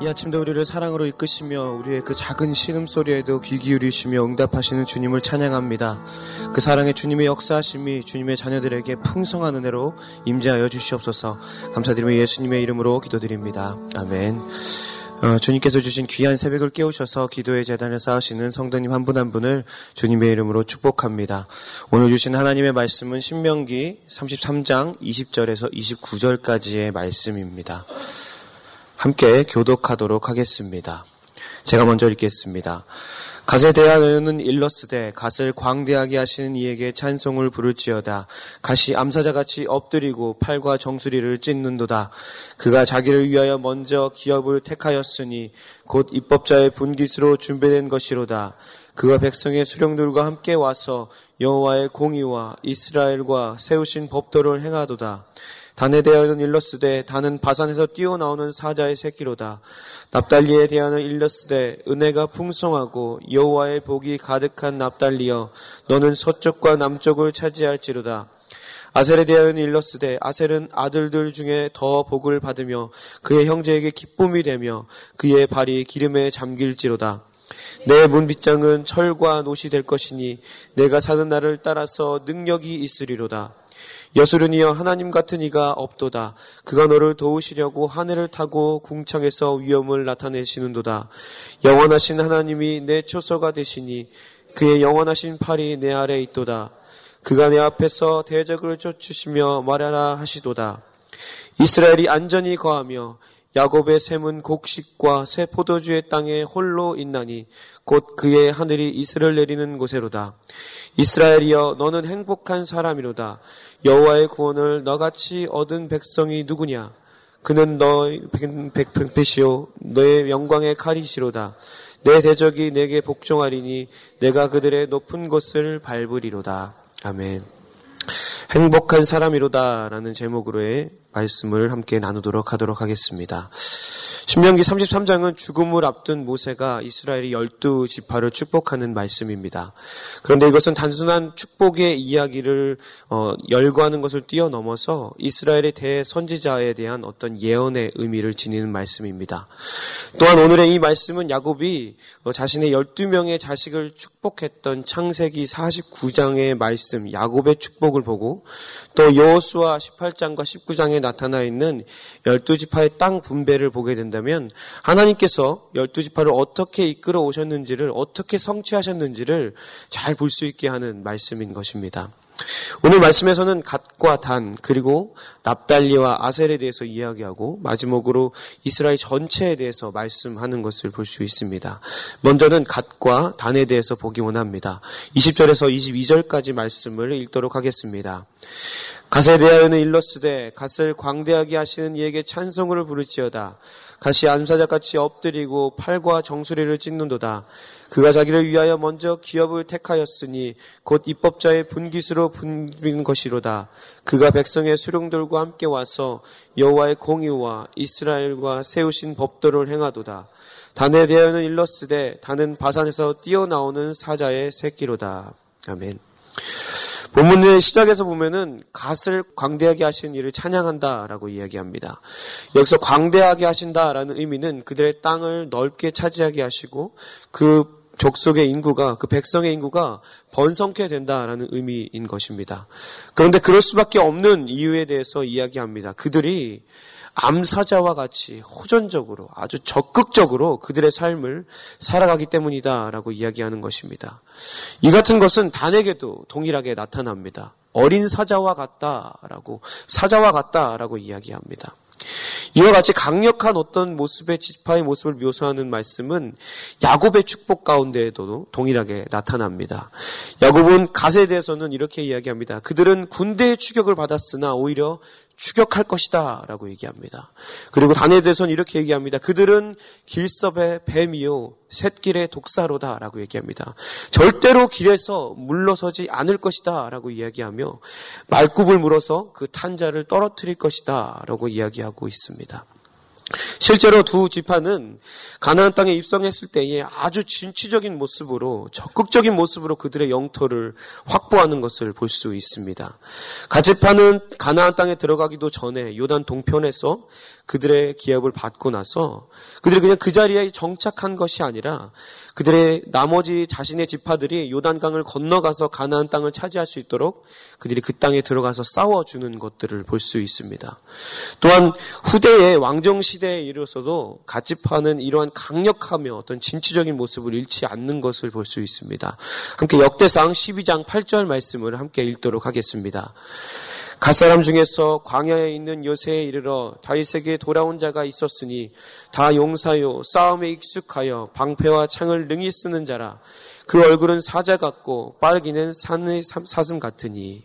이 아침도 우리를 사랑으로 이끄시며 우리의 그 작은 신음소리에도 귀 기울이시며 응답하시는 주님을 찬양합니다. 그 사랑의 주님의 역사하심이 주님의 자녀들에게 풍성한 은혜로 임재하여 주시옵소서 감사드리며 예수님의 이름으로 기도드립니다. 아멘. 어, 주님께서 주신 귀한 새벽을 깨우셔서 기도의 재단을 쌓으시는 성도님 한 분한 한 분을 주님의 이름으로 축복합니다. 오늘 주신 하나님의 말씀은 신명기 33장 20절에서 29절까지의 말씀입니다. 함께 교독하도록 하겠습니다. 제가 먼저 읽겠습니다. 갓에 대하여는 일러스되 갓을 광대하게 하시는 이에게 찬송을 부를지어다. 갓이 암사자같이 엎드리고 팔과 정수리를 찢는도다. 그가 자기를 위하여 먼저 기업을 택하였으니 곧 입법자의 분깃으로 준비된 것이로다. 그가 백성의 수령들과 함께 와서 여호와의 공의와 이스라엘과 세우신 법도를 행하도다. 단에 대하여는 일러스되 단은 바산에서 뛰어나오는 사자의 새끼로다. 납달리에 대하여는 일러스되 은혜가 풍성하고 여호와의 복이 가득한 납달리여 너는 서쪽과 남쪽을 차지할지로다. 아셀에 대하여는 일러스되 아셀은 아들들 중에 더 복을 받으며 그의 형제에게 기쁨이 되며 그의 발이 기름에 잠길지로다. 내 문빗장은 철과 노시 될 것이니 내가 사는 날을 따라서 능력이 있으리로다. 여수르니여 하나님 같은 이가 없도다. 그가 너를 도우시려고 하늘을 타고 궁창에서 위엄을 나타내시는도다. 영원하신 하나님이 내 초서가 되시니 그의 영원하신 팔이 내 아래 있도다. 그가 내 앞에서 대적을 쫓으시며 말하라 하시도다. 이스라엘이 안전히 거하며 야곱의 샘은 곡식과 새 포도주의 땅에 홀로 있나니 곧 그의 하늘이 이슬을 내리는 곳에로다. 이스라엘이여 너는 행복한 사람이로다. 여호와의 구원을 너같이 얻은 백성이 누구냐? 그는 너의 백백배시오 너의 영광의 칼이시로다. 내 대적이 내게 복종하리니 내가 그들의 높은 곳을 밟으리로다. 아멘. 행복한 사람이로다라는 제목으로의 말씀을 함께 나누도록 하도록 하겠습니다. 신명기 33장은 죽음을 앞둔 모세가 이스라엘의 열두 지파를 축복하는 말씀입니다. 그런데 이것은 단순한 축복의 이야기를 어, 열거하는 것을 뛰어넘어서 이스라엘의 대선지자에 대한 어떤 예언의 의미를 지니는 말씀입니다. 또한 오늘의 이 말씀은 야곱이 어, 자신의 12명의 자식을 축복했던 창세기 49장의 말씀, 야곱의 축복을 보고 또 여호수아 18장과 19장에 나타나 있는 12지파의 땅 분배를 보게 된다 면 하나님께서 12지파를 어떻게 이끌어 오셨는지를 어떻게 성취하셨는지를 잘 볼 수 있게 하는 말씀인 것입니다. 오늘 말씀에서는 갓과 단 그리고 납달리와 아셀에 대해서 이야기하고 마지막으로 이스라엘 전체에 대해서 말씀하는 것을 볼 수 있습니다. 먼저는 갓과 단에 대해서 보기 원합니다. 20절에서 22절까지 말씀을 읽도록 하겠습니다. 갓에 대하여는 일러스되 갓을 광대하게 하시는 이에게 찬송을 부르지어다. 갓이 암사자같이 엎드리고 팔과 정수리를 찢는도다. 그가 자기를 위하여 먼저 기업을 택하였으니 곧 입법자의 분깃으로 분빈 것이로다. 그가 백성의 수령들과 함께 와서 여호와의 공의와 이스라엘과 세우신 법도를 행하도다. 단에 대하여는 일러스되 단은 바산에서 뛰어나오는 사자의 새끼로다. 아멘. 본문의 시작에서 보면은 갓을 광대하게 하신 이를 찬양한다라고 이야기합니다. 여기서 광대하게 하신다라는 의미는 그들의 땅을 넓게 차지하게 하시고 그 족속의 인구가 그 백성의 인구가 번성케 된다라는 의미인 것입니다. 그런데 그럴 수밖에 없는 이유에 대해서 이야기합니다. 그들이 암사자와 같이 호전적으로 아주 적극적으로 그들의 삶을 살아가기 때문이다라고 이야기하는 것입니다. 이 같은 것은 단에게도 동일하게 나타납니다. 어린 사자와 같다라고 사자와 같다라고 이야기합니다. 이와 같이 강력한 어떤 모습의 지파의 모습을 묘사하는 말씀은 야곱의 축복 가운데에도 동일하게 나타납니다. 야곱은 갓에 대해서는 이렇게 이야기합니다. 그들은 군대의 추격을 받았으나 오히려 추격할 것이다 라고 얘기합니다. 그리고 단에 대해서는 이렇게 얘기합니다. 그들은 길섭의 뱀이요 샛길의 독사로다 라고 얘기합니다. 절대로 길에서 물러서지 않을 것이다 라고 이야기하며 말굽을 물어서 그 탄자를 떨어뜨릴 것이다 라고 이야기하고 있습니다. 실제로 두 지파는 가나안 땅에 입성했을 때에 아주 진취적인 모습으로 적극적인 모습으로 그들의 영토를 확보하는 것을 볼 수 있습니다. 가지파는 가나안 땅에 들어가기도 전에 요단 동편에서 그들의 기업을 받고 나서 그들이 그냥 그 자리에 정착한 것이 아니라 그들의 나머지 자신의 지파들이 요단강을 건너가서 가나안 땅을 차지할 수 있도록 그들이 그 땅에 들어가서 싸워주는 것들을 볼 수 있습니다. 또한 후대의 왕정 시대에 이르러서도 가집하는 이러한 강력하며 어떤 진취적인 모습을 잃지 않는 것을 볼 수 있습니다. 함께 역대상 12장 8절 말씀을 함께 읽도록 하겠습니다. 갓사람 중에서 광야에 있는 요새에 이르러 다윗에게 돌아온 자가 있었으니 다 용사요 싸움에 익숙하여 방패와 창을 능히 쓰는 자라 그 얼굴은 사자 같고 빠르기는 산의 사슴 같으니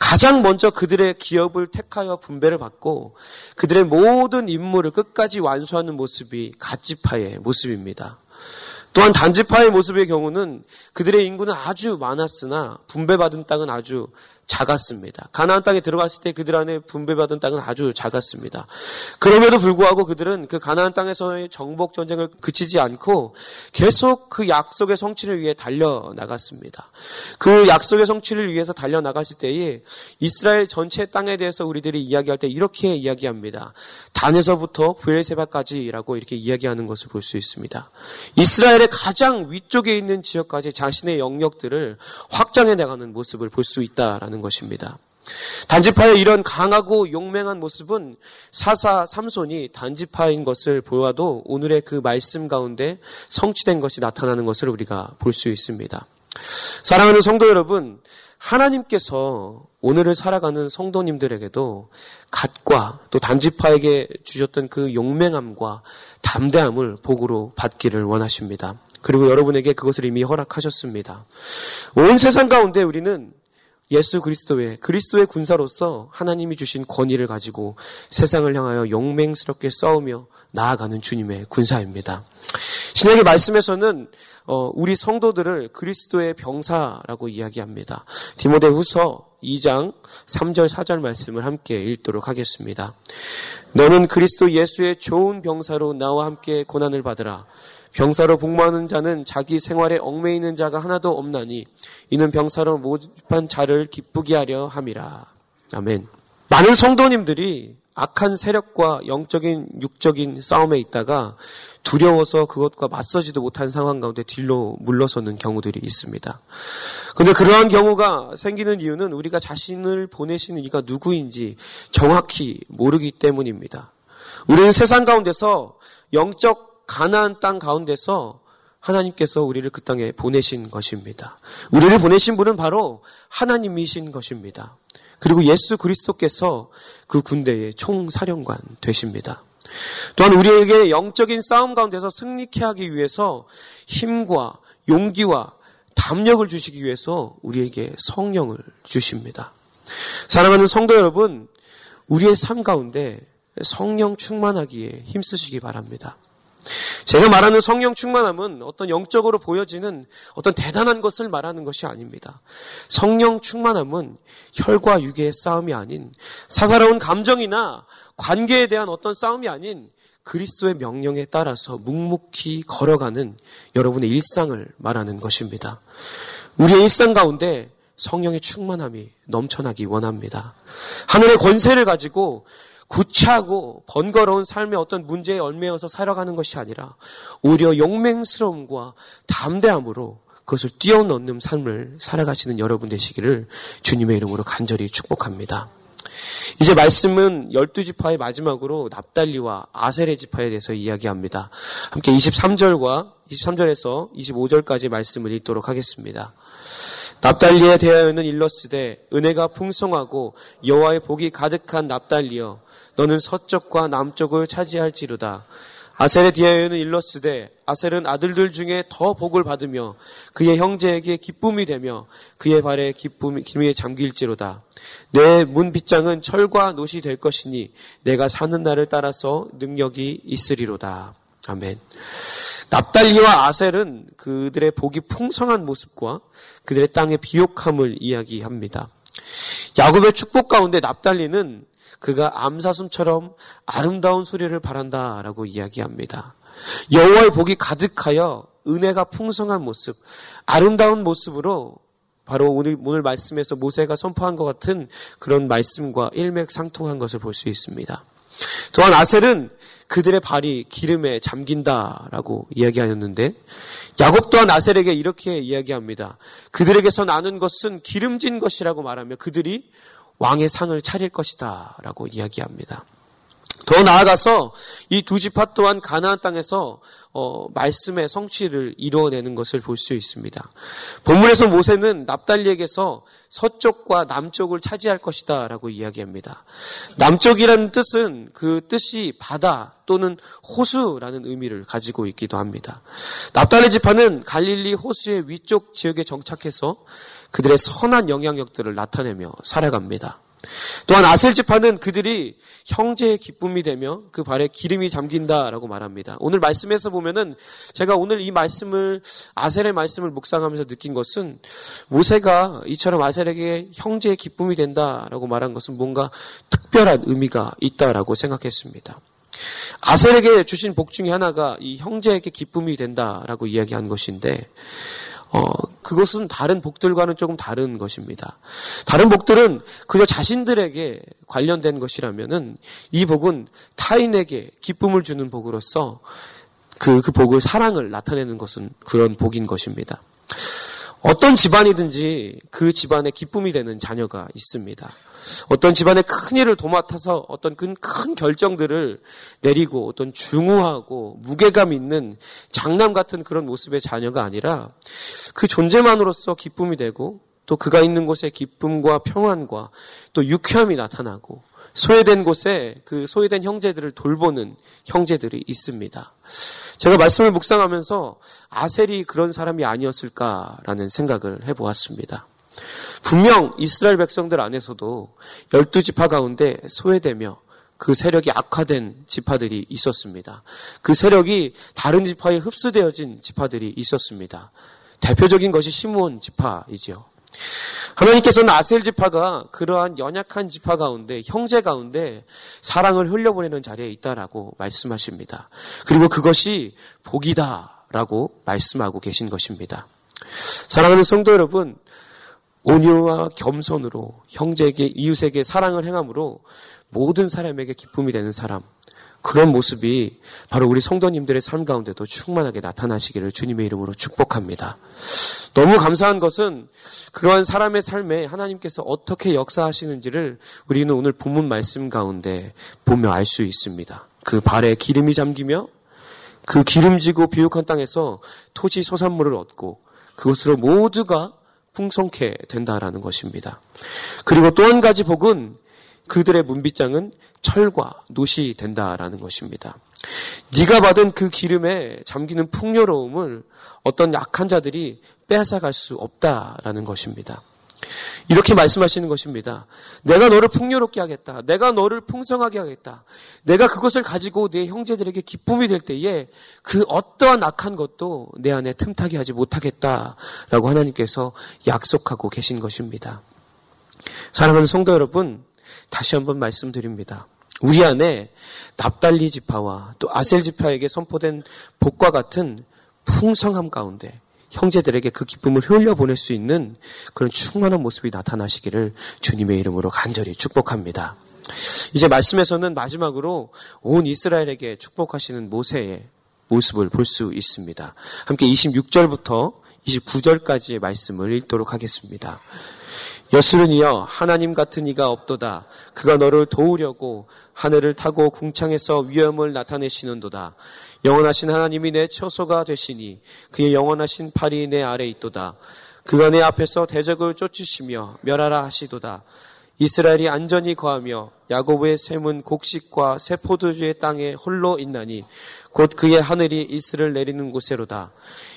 가장 먼저 그들의 기업을 택하여 분배를 받고 그들의 모든 임무를 끝까지 완수하는 모습이 갓지파의 모습입니다. 또한 단지파의 모습의 경우는 그들의 인구는 아주 많았으나 분배받은 땅은 아주 작았습니다. 가나안 땅에 들어갔을 때 그들 안에 분배받은 땅은 아주 작았습니다. 그럼에도 불구하고 그들은 그 가나안 땅에서의 정복 전쟁을 그치지 않고 계속 그 약속의 성취를 위해 달려 나갔습니다. 그 약속의 성취를 위해서 달려 나갔을 때에 이스라엘 전체 땅에 대해서 우리들이 이야기할 때 이렇게 이야기합니다. 단에서부터 부엘세바까지라고 이렇게 이야기하는 것을 볼 수 있습니다. 이스라엘 의 가장 위쪽에 있는 지역까지 자신의 영역들을 확장해 나가는 모습을 볼 수 있다라는 것입니다. 단지파의 이런 강하고 용맹한 모습은 사사 삼손이 단지파인 것을 보아도 오늘의 그 말씀 가운데 성취된 것이 나타나는 것을 우리가 볼 수 있습니다. 사랑하는 성도 여러분, 하나님께서 오늘을 살아가는 성도님들에게도 갓과 또 단지파에게 주셨던 그 용맹함과 담대함을 복으로 받기를 원하십니다. 그리고 여러분에게 그것을 이미 허락하셨습니다. 온 세상 가운데 우리는 예수 그리스도의 그리스도의 군사로서 하나님이 주신 권위를 가지고 세상을 향하여 용맹스럽게 싸우며 나아가는 주님의 군사입니다. 신약의 말씀에서는 어, 우리 성도들을 그리스도의 병사라고 이야기합니다. 디모데후서 2장 3절 4절 말씀을 함께 읽도록 하겠습니다. 너는 그리스도 예수의 좋은 병사로 나와 함께 고난을 받으라. 병사로 복무하는 자는 자기 생활에 얽매이는 자가 하나도 없나니 이는 병사로 모집한 자를 기쁘게 하려 함이라. 아멘. 많은 성도님들이 악한 세력과 영적인 육적인 싸움에 있다가 두려워서 그것과 맞서지도 못한 상황 가운데 뒤로 물러서는 경우들이 있습니다. 근데 그러한 경우가 생기는 이유는 우리가 자신을 보내시는 이가 누구인지 정확히 모르기 때문입니다. 우리는 세상 가운데서 영적 가나안 땅 가운데서 하나님께서 우리를 그 땅에 보내신 것입니다. 우리를 보내신 분은 바로 하나님이신 것입니다. 그리고 예수 그리스도께서 그 군대의 총사령관 되십니다. 또한 우리에게 영적인 싸움 가운데서 승리케 하기 위해서 힘과 용기와 담력을 주시기 위해서 우리에게 성령을 주십니다. 사랑하는 성도 여러분, 우리의 삶 가운데 성령 충만하기에 힘쓰시기 바랍니다. 제가 말하는 성령 충만함은 어떤 영적으로 보여지는 어떤 대단한 것을 말하는 것이 아닙니다. 성령 충만함은 혈과 육의 싸움이 아닌 사사로운 감정이나 관계에 대한 어떤 싸움이 아닌 그리스도의 명령에 따라서 묵묵히 걸어가는 여러분의 일상을 말하는 것입니다. 우리의 일상 가운데 성령의 충만함이 넘쳐나기 원합니다. 하늘의 권세를 가지고 구차하고 번거로운 삶의 어떤 문제에 얽매여서 살아가는 것이 아니라 오히려 용맹스러움과 담대함으로 그것을 뛰어넘는 삶을 살아가시는 여러분 되시기를 주님의 이름으로 간절히 축복합니다. 이제 말씀은 열두 지파의 마지막으로 납달리와 아셀의 지파에 대해서 이야기합니다. 함께 23절과 23절에서 25절까지 말씀을 읽도록 하겠습니다. 납달리에 대하여는 일러스되 은혜가 풍성하고 여호와의 복이 가득한 납달리여 너는 서쪽과 남쪽을 차지할지로다. 아셀에 디하여는 일러스되 아셀은 아들들 중에 더 복을 받으며 그의 형제에게 기쁨이 되며 그의 발에 기쁨이 기미에 잠길지로다. 내 문 빗장은 철과 노시 될 것이니 내가 사는 날을 따라서 능력이 있으리로다. 아멘. 납달리와 아셀은 그들의 복이 풍성한 모습과 그들의 땅의 비옥함을 이야기합니다. 야곱의 축복 가운데 납달리는 그가 암사슴처럼 아름다운 소리를 바란다라고 이야기합니다. 여호와의 복이 가득하여 은혜가 풍성한 모습, 아름다운 모습으로 바로 오늘, 오늘 말씀에서 모세가 선포한 것 같은 그런 말씀과 일맥상통한 것을 볼 수 있습니다. 또한 아셀은 그들의 발이 기름에 잠긴다라고 이야기하였는데 야곱 또한 아셀에게 이렇게 이야기합니다. 그들에게서 나는 것은 기름진 것이라고 말하며 그들이 왕의 상을 차릴 것이다라고 이야기합니다. 더 나아가서 이 두 지파 또한 가나안 땅에서 어, 말씀의 성취를 이루어내는 것을 볼 수 있습니다. 본문에서 모세는 납달리에게서 서쪽과 남쪽을 차지할 것이다라고 이야기합니다. 남쪽이라는 뜻은 그 뜻이 바다 또는 호수라는 의미를 가지고 있기도 합니다. 납달리 지파는 갈릴리 호수의 위쪽 지역에 정착해서 그들의 선한 영향력들을 나타내며 살아갑니다. 또한 아셀 지파는 그들이 형제의 기쁨이 되며 그 발에 기름이 잠긴다라고 말합니다. 오늘 말씀에서 보면은 제가 오늘 이 말씀을 아셀의 말씀을 묵상하면서 느낀 것은 모세가 이처럼 아셀에게 형제의 기쁨이 된다라고 말한 것은 뭔가 특별한 의미가 있다라고 생각했습니다. 아셀에게 주신 복 중에 하나가 이 형제에게 기쁨이 된다라고 이야기한 것인데 어, 그것은 다른 복들과는 조금 다른 것입니다. 다른 복들은 그저 자신들에게 관련된 것이라면은 이 복은 타인에게 기쁨을 주는 복으로서 그, 그 복을 사랑을 나타내는 것은 그런 복인 것입니다. 어떤 집안이든지 그 집안에 기쁨이 되는 자녀가 있습니다. 어떤 집안의 큰 일을 도맡아서 어떤 큰, 큰 결정들을 내리고 어떤 중후하고 무게감 있는 장남 같은 그런 모습의 자녀가 아니라 그 존재만으로서 기쁨이 되고 또 그가 있는 곳에 기쁨과 평안과 또 유쾌함이 나타나고 소외된 곳에 그 소외된 형제들을 돌보는 형제들이 있습니다. 제가 말씀을 묵상하면서 아셀이 그런 사람이 아니었을까라는 생각을 해보았습니다. 분명 이스라엘 백성들 안에서도 열두 지파 가운데 소외되며 그 세력이 악화된 지파들이 있었습니다. 그 세력이 다른 지파에 흡수되어진 지파들이 있었습니다. 대표적인 것이 시므온 지파이지요. 하나님께서는 아셀 지파가 그러한 연약한 지파 가운데 형제 가운데 사랑을 흘려보내는 자리에 있다라고 말씀하십니다. 그리고 그것이 복이다라고 말씀하고 계신 것입니다. 사랑하는 성도 여러분, 온유와 겸손으로 형제에게 이웃에게 사랑을 행함으로 모든 사람에게 기쁨이 되는 사람 그런 모습이 바로 우리 성도님들의 삶 가운데도 충만하게 나타나시기를 주님의 이름으로 축복합니다. 너무 감사한 것은 그러한 사람의 삶에 하나님께서 어떻게 역사하시는지를 우리는 오늘 본문 말씀 가운데 보며 알 수 있습니다. 그 발에 기름이 잠기며 그 기름지고 비옥한 땅에서 토지 소산물을 얻고 그것으로 모두가 풍성케 된다라는 것입니다. 그리고 또 한 가지 복은 그들의 문빗장은 철과 노시 된다라는 것입니다. 네가 받은 그 기름에 잠기는 풍요로움을 어떤 약한 자들이 빼앗아갈 수 없다라는 것입니다. 이렇게 말씀하시는 것입니다. 내가 너를 풍요롭게 하겠다. 내가 너를 풍성하게 하겠다. 내가 그것을 가지고 내 형제들에게 기쁨이 될 때에 그 어떠한 악한 것도 내 안에 틈타게 하지 못하겠다 라고 하나님께서 약속하고 계신 것입니다. 사랑하는 성도 여러분, 다시 한번 말씀드립니다. 우리 안에 납달리 지파와 또 아셀 지파에게 선포된 복과 같은 풍성함 가운데 형제들에게 그 기쁨을 흘려보낼 수 있는 그런 충만한 모습이 나타나시기를 주님의 이름으로 간절히 축복합니다. 이제 말씀에서는 마지막으로 온 이스라엘에게 축복하시는 모세의 모습을 볼 수 있습니다. 함께 26절부터 29절까지의 말씀을 읽도록 하겠습니다. 여수른이여 하나님 같은 이가 없도다. 그가 너를 도우려고 하늘을 타고 궁창에서 위엄을 나타내시는도다. 영원하신 하나님이 내 처소가 되시니 그의 영원하신 팔이 내 아래 있도다. 그가 내 앞에서 대적을 쫓으시며 멸하라 하시도다. 이스라엘이 안전히 거하며 야곱의 샘은 곡식과 새 포도주의 땅에 홀로 있나니 곧 그의 하늘이 이슬을 내리는 곳에로다.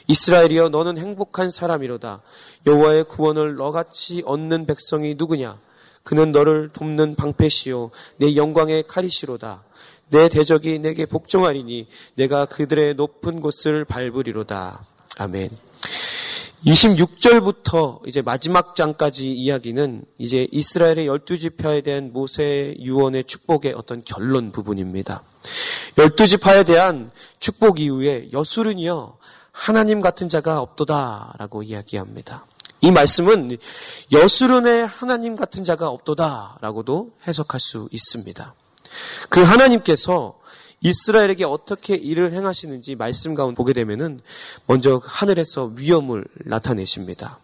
이스라엘이여 너는 행복한 사람이로다. 여호와의 구원을 너같이 얻는 백성이 누구냐? 그는 너를 돕는 방패시요 내 영광의 칼이시로다. 내 대적이 내게 복종하리니 내가 그들의 높은 곳을 밟으리로다. 아멘. 26절부터 이제 마지막 장까지 이야기는 이제 이스라엘의 열두 지파에 대한 모세 유언의 축복의 어떤 결론 부분입니다. 열두 지파에 대한 축복 이후에 여수른이요 하나님 같은 자가 없도다라고 이야기합니다. 이 말씀은 여수른의 하나님 같은 자가 없도다라고도 해석할 수 있습니다. 그 하나님께서 이스라엘에게 어떻게 일을 행하시는지 말씀 가운데 보게 되면은 먼저 하늘에서 위험을 나타내십니다.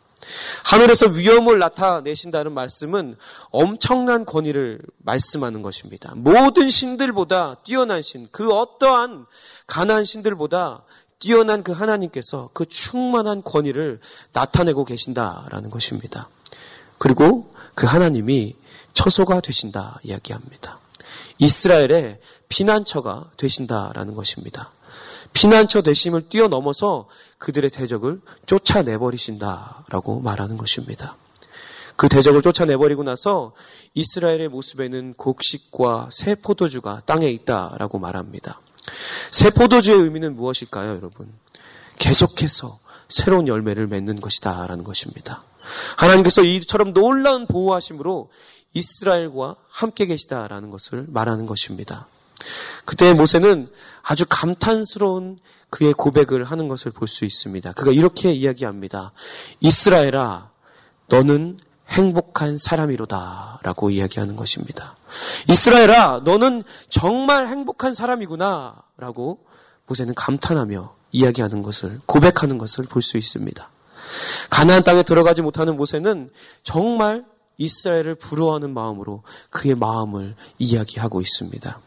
하늘에서 위험을 나타내신다는 말씀은 엄청난 권위를 말씀하는 것입니다. 모든 신들보다 뛰어난 신, 그 어떠한 가난한 신들보다 뛰어난 그 하나님께서 그 충만한 권위를 나타내고 계신다라는 것입니다. 그리고 그 하나님이 처소가 되신다 이야기합니다. 이스라엘의 피난처가 되신다라는 것입니다. 피난처 되심을 뛰어넘어서 그들의 대적을 쫓아내버리신다라고 말하는 것입니다. 그 대적을 쫓아내버리고 나서 이스라엘의 모습에는 곡식과 새 포도주가 땅에 있다라고 말합니다. 새 포도주의 의미는 무엇일까요, 여러분? 계속해서 새로운 열매를 맺는 것이다. 라는 것입니다. 하나님께서 이처럼 놀라운 보호하심으로 이스라엘과 함께 계시다라는 것을 말하는 것입니다. 그때 모세는 아주 감탄스러운 그의 고백을 하는 것을 볼 수 있습니다. 그가 이렇게 이야기합니다. 이스라엘아, 너는 행복한 사람이로다. 라고 이야기하는 것입니다. 이스라엘아, 너는 정말 행복한 사람이구나. 라고 모세는 감탄하며 이야기하는 것을, 고백하는 것을 볼 수 있습니다. 가나안 땅에 들어가지 못하는 모세는 정말 이스라엘을 부러워하는 마음으로 그의 마음을 이야기하고 있습니다.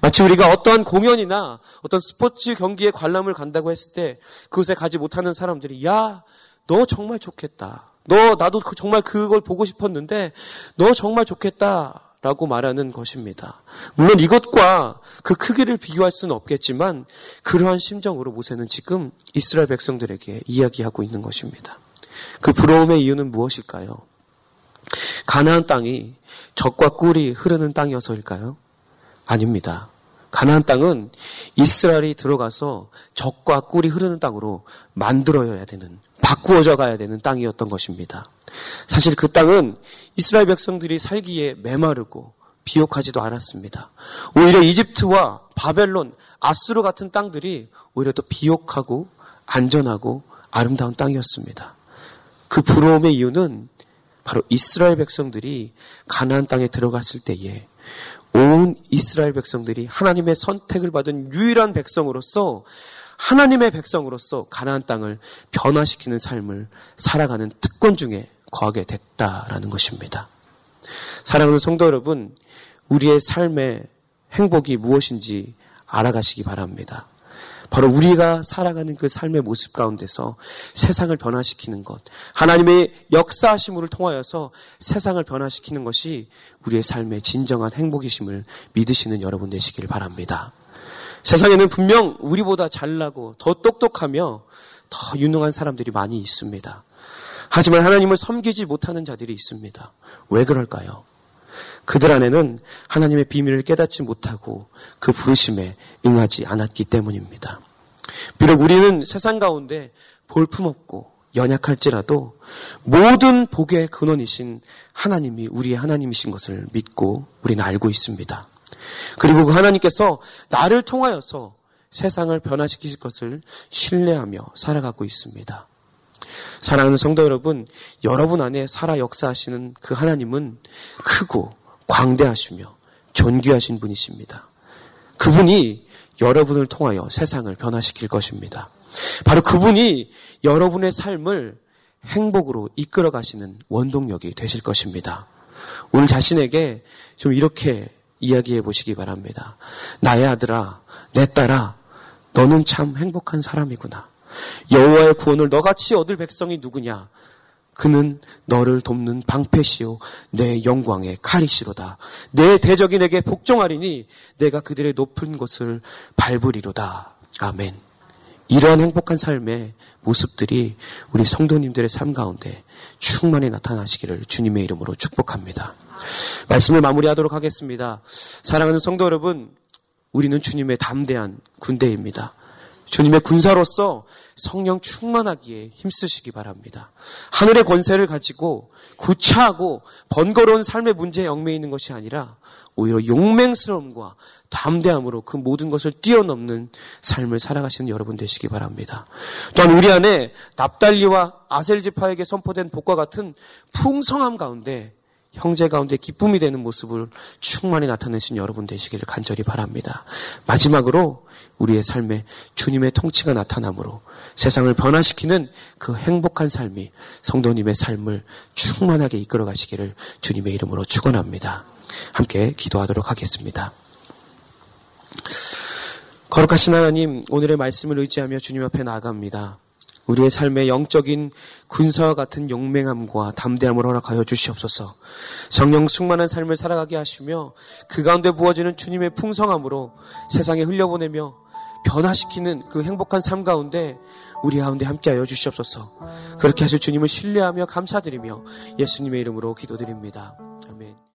마치 우리가 어떠한 공연이나 어떤 스포츠 경기에 관람을 간다고 했을 때 그곳에 가지 못하는 사람들이 야, 너 정말 좋겠다. 너 나도 그 정말 그걸 보고 싶었는데 너 정말 좋겠다. 라고 말하는 것입니다. 물론 이것과 그 크기를 비교할 수는 없겠지만 그러한 심정으로 모세는 지금 이스라엘 백성들에게 이야기하고 있는 것입니다. 그 부러움의 이유는 무엇일까요? 가나안 땅이 적과 꿀이 흐르는 땅이어서일까요? 아닙니다. 가나안 땅은 이스라엘이 들어가서 적과 꿀이 흐르는 땅으로 만들어야 되는 바꾸어져 가야 되는 땅이었던 것입니다. 사실 그 땅은 이스라엘 백성들이 살기에 메마르고 비옥하지도 않았습니다. 오히려 이집트와 바벨론, 아수르 같은 땅들이 오히려 더 비옥하고 안전하고 아름다운 땅이었습니다. 그 부러움의 이유는 바로 이스라엘 백성들이 가나안 땅에 들어갔을 때에 온 이스라엘 백성들이 하나님의 선택을 받은 유일한 백성으로서 하나님의 백성으로서 가나안 땅을 변화시키는 삶을 살아가는 특권 중에 거하게 됐다라는 것입니다. 사랑하는 성도 여러분, 우리의 삶의 행복이 무엇인지 알아가시기 바랍니다. 바로 우리가 살아가는 그 삶의 모습 가운데서 세상을 변화시키는 것, 하나님의 역사하심을 통하여서 세상을 변화시키는 것이 우리의 삶의 진정한 행복이심을 믿으시는 여러분 되시기를 바랍니다. 세상에는 분명 우리보다 잘나고 더 똑똑하며 더 유능한 사람들이 많이 있습니다. 하지만 하나님을 섬기지 못하는 자들이 있습니다. 왜 그럴까요? 그들 안에는 하나님의 비밀을 깨닫지 못하고 그 부르심에 응하지 않았기 때문입니다. 비록 우리는 세상 가운데 볼품없고 연약할지라도 모든 복의 근원이신 하나님이 우리의 하나님이신 것을 믿고 우리는 알고 있습니다. 그리고 그 하나님께서 나를 통하여서 세상을 변화시키실 것을 신뢰하며 살아가고 있습니다. 사랑하는 성도 여러분, 여러분 안에 살아 역사하시는 그 하나님은 크고 광대하시며 존귀하신 분이십니다. 그분이 여러분을 통하여 세상을 변화시킬 것입니다. 바로 그분이 여러분의 삶을 행복으로 이끌어 가시는 원동력이 되실 것입니다. 오늘 자신에게 좀 이렇게 이야기해 보시기 바랍니다. 나의 아들아, 내 딸아, 너는 참 행복한 사람이구나. 여호와의 구원을 너같이 얻을 백성이 누구냐? 그는 너를 돕는 방패시오 내 영광의 칼이시로다. 내 대적인에게 복종하리니 내가 그들의 높은 곳을 밟으리로다. 아멘. 이러한 행복한 삶의 모습들이 우리 성도님들의 삶 가운데 충만히 나타나시기를 주님의 이름으로 축복합니다. 말씀을 마무리하도록 하겠습니다. 사랑하는 성도 여러분, 우리는 주님의 담대한 군대입니다. 주님의 군사로서 성령 충만하기에 힘쓰시기 바랍니다. 하늘의 권세를 가지고 구차하고 번거로운 삶의 문제에 얽매 있는 것이 아니라 오히려 용맹스러움과 담대함으로 그 모든 것을 뛰어넘는 삶을 살아가시는 여러분 되시기 바랍니다. 또한 우리 안에 납달리와 아셀지파에게 선포된 복과 같은 풍성함 가운데 형제 가운데 기쁨이 되는 모습을 충만히 나타내신 여러분 되시기를 간절히 바랍니다. 마지막으로 우리의 삶에 주님의 통치가 나타나므로 세상을 변화시키는 그 행복한 삶이 성도님의 삶을 충만하게 이끌어 가시기를 주님의 이름으로 축원합니다. 함께 기도하도록 하겠습니다. 거룩하신 하나님, 오늘의 말씀을 의지하며 주님 앞에 나아갑니다. 우리의 삶의 영적인 군사와 같은 용맹함과 담대함을 허락하여 주시옵소서. 성령 충만한 삶을 살아가게 하시며 그 가운데 부어지는 주님의 풍성함으로 세상에 흘려보내며 변화시키는 그 행복한 삶 가운데 우리 가운데 함께하여 주시옵소서. 그렇게 하실 주님을 신뢰하며 감사드리며 예수님의 이름으로 기도드립니다.